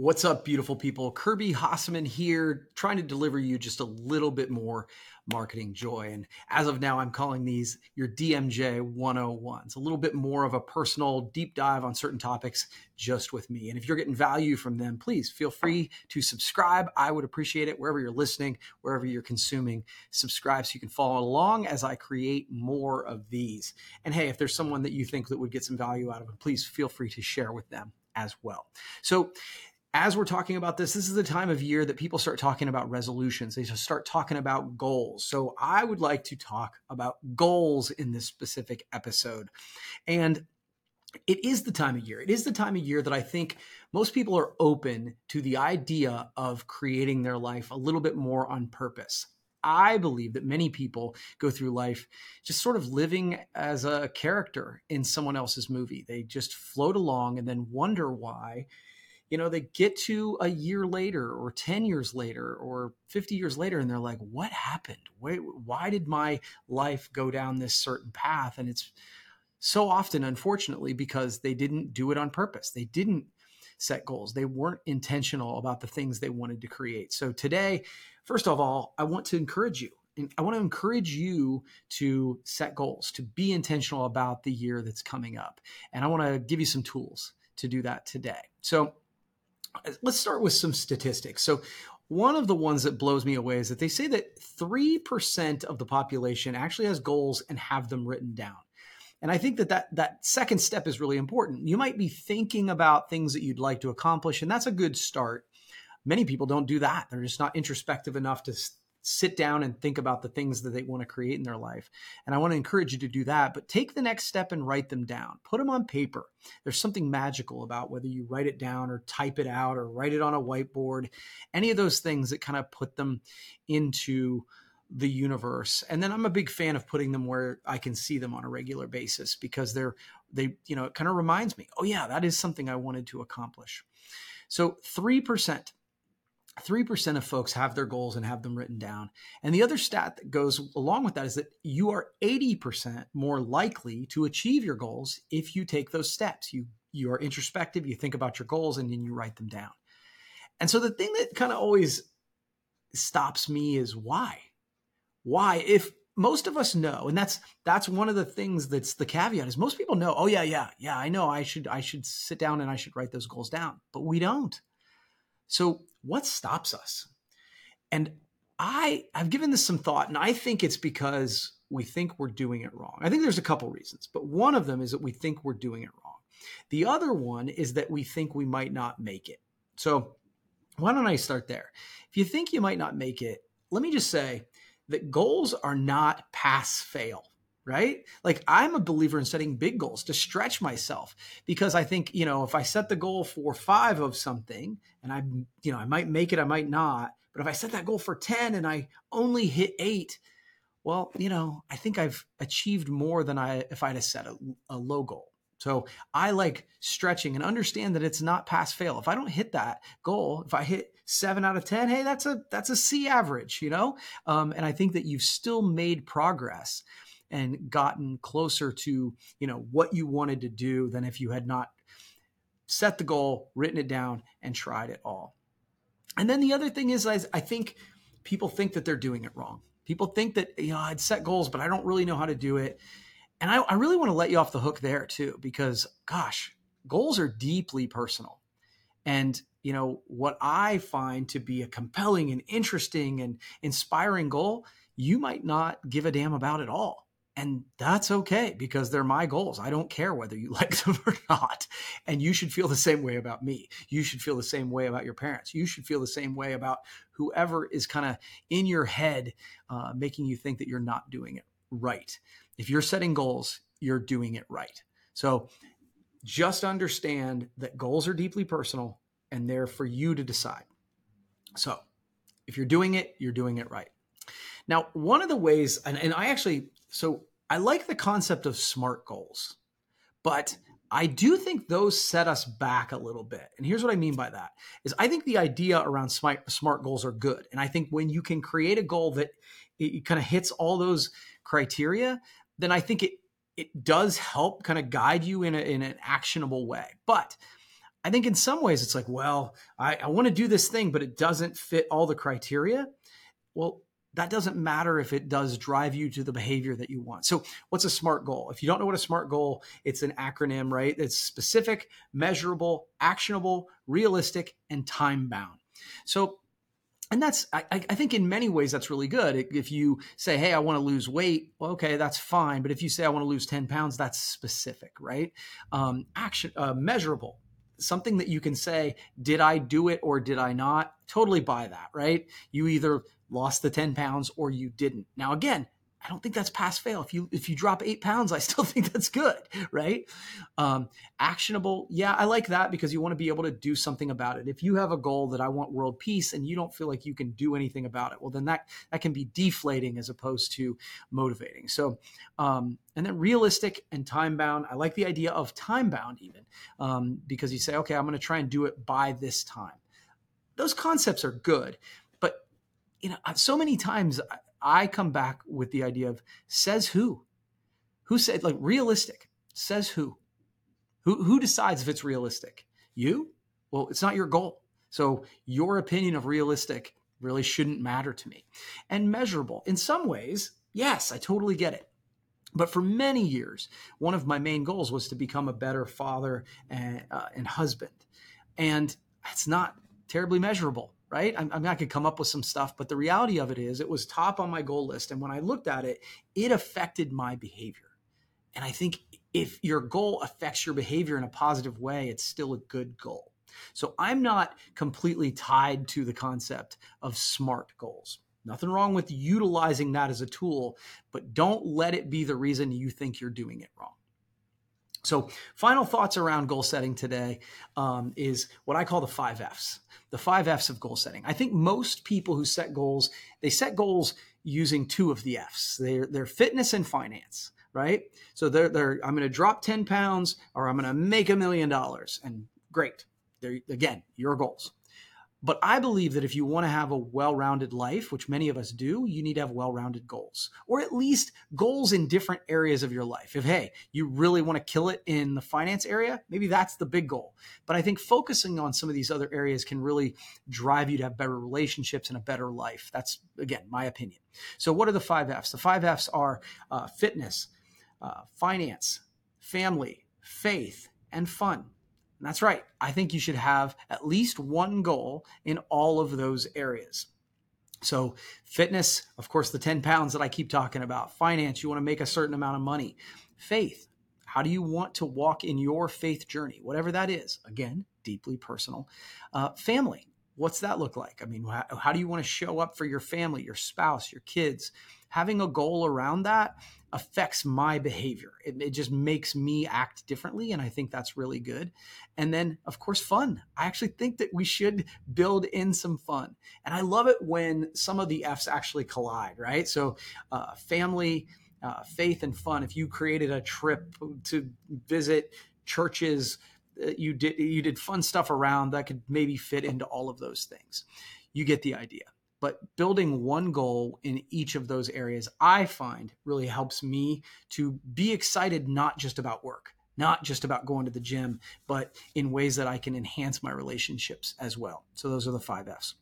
What's up, beautiful people? Kirby Hasseman here, trying to deliver you just a little bit more marketing joy. And as of now, I'm calling these your DMJ 101s, a little bit more of a personal deep dive on certain topics just with me. And if you're getting value from them, please feel free to subscribe. I would appreciate it wherever you're listening, wherever you're consuming. Subscribe so you can follow along as I create more of these. And hey, if there's someone that you think that would get some value out of it, please feel free to share with them as well. So, as we're talking about this, this is the time of year that people start talking about resolutions. They just start talking about goals. So I would like to talk about goals in this specific episode. And it is the time of year. It is the time of year that I think most people are open to the idea of creating their life a little bit more on purpose. I believe that many people go through life just sort of living as a character in someone else's movie. They just float along and then wonder why you know, they get to a year later or 10 years later or 50 years later and they're like, what happened? Why, why did my life go down this certain path? And it's so often, unfortunately, because they didn't do it on purpose. They didn't set goals. They weren't intentional about the things they wanted to create. So today, first of all, I want to encourage you. I want to encourage you to set goals, to be intentional about the year that's coming up. And I want to give you some tools to do that today. So, let's start with some statistics. So, one of the ones that blows me away is that they say that 3% of the population actually has goals and have them written down. And I think that, that that second step is really important. You might be thinking about things that you'd like to accomplish, and that's a good start. Many people don't do that. They're just not introspective enough to sit down and think about the things that they want to create in their life. And I want to encourage you to do that, but take the next step and write them down. Put them on paper. There's something magical about whether you write it down or type it out or write it on a whiteboard, any of those things that kind of put them into the universe. And then I'm a big fan of putting them where I can see them on a regular basis because they're they you know it kind of reminds me, oh yeah, that is something I wanted to accomplish. So 3% 3% of folks have their goals and have them written down. And the other stat that goes along with that is that you are 80% more likely to achieve your goals if you take those steps. You you are introspective, you think about your goals and then you write them down. And so the thing that kind of always stops me is why? Why if most of us know and that's that's one of the things that's the caveat is most people know, oh yeah, yeah, yeah, I know I should I should sit down and I should write those goals down, but we don't. So what stops us? And I I've given this some thought, and I think it's because we think we're doing it wrong. I think there's a couple reasons, but one of them is that we think we're doing it wrong. The other one is that we think we might not make it. So why don't I start there? If you think you might not make it, let me just say that goals are not pass fail right? Like I'm a believer in setting big goals to stretch myself because I think, you know, if I set the goal for 5 of something and I you know, I might make it, I might not, but if I set that goal for 10 and I only hit 8, well, you know, I think I've achieved more than I if I'd have set a, a low goal. So I like stretching and understand that it's not pass fail. If I don't hit that goal, if I hit seven out of ten, hey, that's a that's a C average, you know. Um, and I think that you've still made progress and gotten closer to you know what you wanted to do than if you had not set the goal written it down and tried it all. And then the other thing is i think people think that they're doing it wrong. People think that you know i'd set goals but i don't really know how to do it. And i, I really want to let you off the hook there too because gosh goals are deeply personal. And you know what i find to be a compelling and interesting and inspiring goal you might not give a damn about at all and that's okay because they're my goals. I don't care whether you like them or not. And you should feel the same way about me. You should feel the same way about your parents. You should feel the same way about whoever is kind of in your head, uh, making you think that you're not doing it right. If you're setting goals, you're doing it right. So just understand that goals are deeply personal and they're for you to decide. So if you're doing it, you're doing it right. Now, one of the ways, and, and I actually, so I like the concept of SMART goals, but I do think those set us back a little bit. And here's what I mean by that is I think the idea around smart, smart goals are good. And I think when you can create a goal that it, kind of hits all those criteria, then I think it it does help kind of guide you in, a, in an actionable way. But I think in some ways it's like, well, I, I want to do this thing, but it doesn't fit all the criteria. Well, that doesn't matter if it does drive you to the behavior that you want. So, what's a SMART goal? If you don't know what a SMART goal, it's an acronym, right? It's specific, measurable, actionable, realistic, and time bound. So, and that's I, I, think in many ways that's really good if you say hey i want to lose weight well, okay that's fine but if you say i want to lose 10 pounds that's specific right um, action uh, measurable something that you can say did i do it or did i not totally buy that right you either lost the 10 pounds or you didn't now again I don't think that's pass fail. If you if you drop eight pounds, I still think that's good, right? Um, actionable, yeah, I like that because you want to be able to do something about it. If you have a goal that I want world peace and you don't feel like you can do anything about it, well, then that that can be deflating as opposed to motivating. So, um, and then realistic and time bound. I like the idea of time bound even um, because you say, okay, I'm going to try and do it by this time. Those concepts are good, you know, so many times I come back with the idea of says who? Who said like realistic? Says who? Who who decides if it's realistic? You? Well, it's not your goal. So your opinion of realistic really shouldn't matter to me. And measurable. In some ways, yes, I totally get it. But for many years, one of my main goals was to become a better father and, uh, and husband. And it's not terribly measurable right? I'm, I'm not going to come up with some stuff, but the reality of it is it was top on my goal list. And when I looked at it, it affected my behavior. And I think if your goal affects your behavior in a positive way, it's still a good goal. So I'm not completely tied to the concept of SMART goals. Nothing wrong with utilizing that as a tool, but don't let it be the reason you think you're doing it wrong. So, final thoughts around goal setting today um, is what I call the five F's. The five F's of goal setting. I think most people who set goals, they set goals using two of the F's. They're, they're fitness and finance, right? So they're, they're I'm going to drop 10 pounds or I'm going to make a million dollars. And great. They're, again, your goals. But I believe that if you want to have a well rounded life, which many of us do, you need to have well rounded goals, or at least goals in different areas of your life. If, hey, you really want to kill it in the finance area, maybe that's the big goal. But I think focusing on some of these other areas can really drive you to have better relationships and a better life. That's, again, my opinion. So, what are the five F's? The five F's are uh, fitness, uh, finance, family, faith, and fun. And that's right. I think you should have at least one goal in all of those areas. So, fitness, of course, the 10 pounds that I keep talking about. Finance, you want to make a certain amount of money. Faith, how do you want to walk in your faith journey? Whatever that is. Again, deeply personal. Uh, family, what's that look like? I mean, how, how do you want to show up for your family, your spouse, your kids? Having a goal around that affects my behavior. It, it, just makes me act differently. And I think that's really good. And then, of course, fun. I actually think that we should build in some fun. And I love it when some of the F's actually collide, right? So, uh, family, uh, faith, and fun. If you created a trip to visit churches, Uh, you did you did fun stuff around that could maybe fit into all of those things. You get the idea. But building one goal in each of those areas i find really helps me to be excited not just about work not just about going to the gym but in ways that i can enhance my relationships as well. So those are the five f's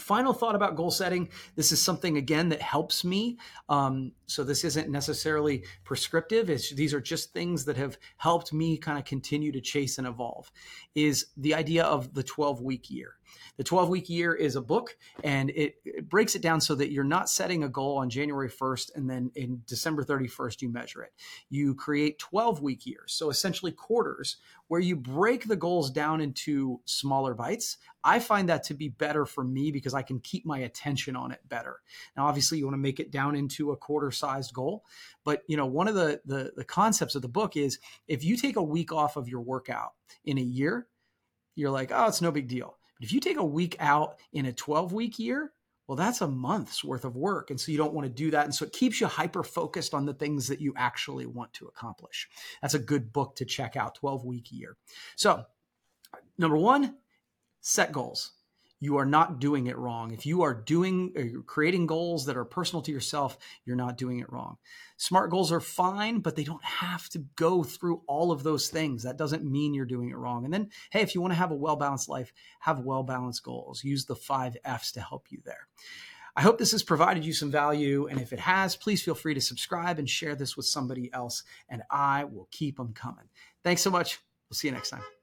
final thought about goal setting this is something again that helps me. Um, so this isn't necessarily prescriptive. It's, these are just things that have helped me kind of continue to chase and evolve is the idea of the 12 week year the 12 week year is a book and it, it, breaks it down so that you're not setting a goal on January 1st and then in December 31st you measure it. You create 12 week years, so essentially quarters, where you break the goals down into smaller bites. I find that to be better for me because I can keep my attention on it better. Now, obviously, you want to make it down into a quarter sized goal, but you know one of the, the the concepts of the book is if you take a week off of your workout in a year, you're like, oh, it's no big deal but if you take a week out in a 12 week year, well, that's a month's worth of work. And so you don't want to do that. And so it keeps you hyper focused on the things that you actually want to accomplish. That's a good book to check out 12 week year. So, number one, set goals. You are not doing it wrong. If you are doing uh, creating goals that are personal to yourself, you're not doing it wrong. Smart goals are fine, but they don't have to go through all of those things. That doesn't mean you're doing it wrong. And then, hey, if you want to have a well balanced life, have well balanced goals. Use the five F's to help you there. I hope this has provided you some value. And if it has, please feel free to subscribe and share this with somebody else. And I will keep them coming. Thanks so much. We'll see you next time.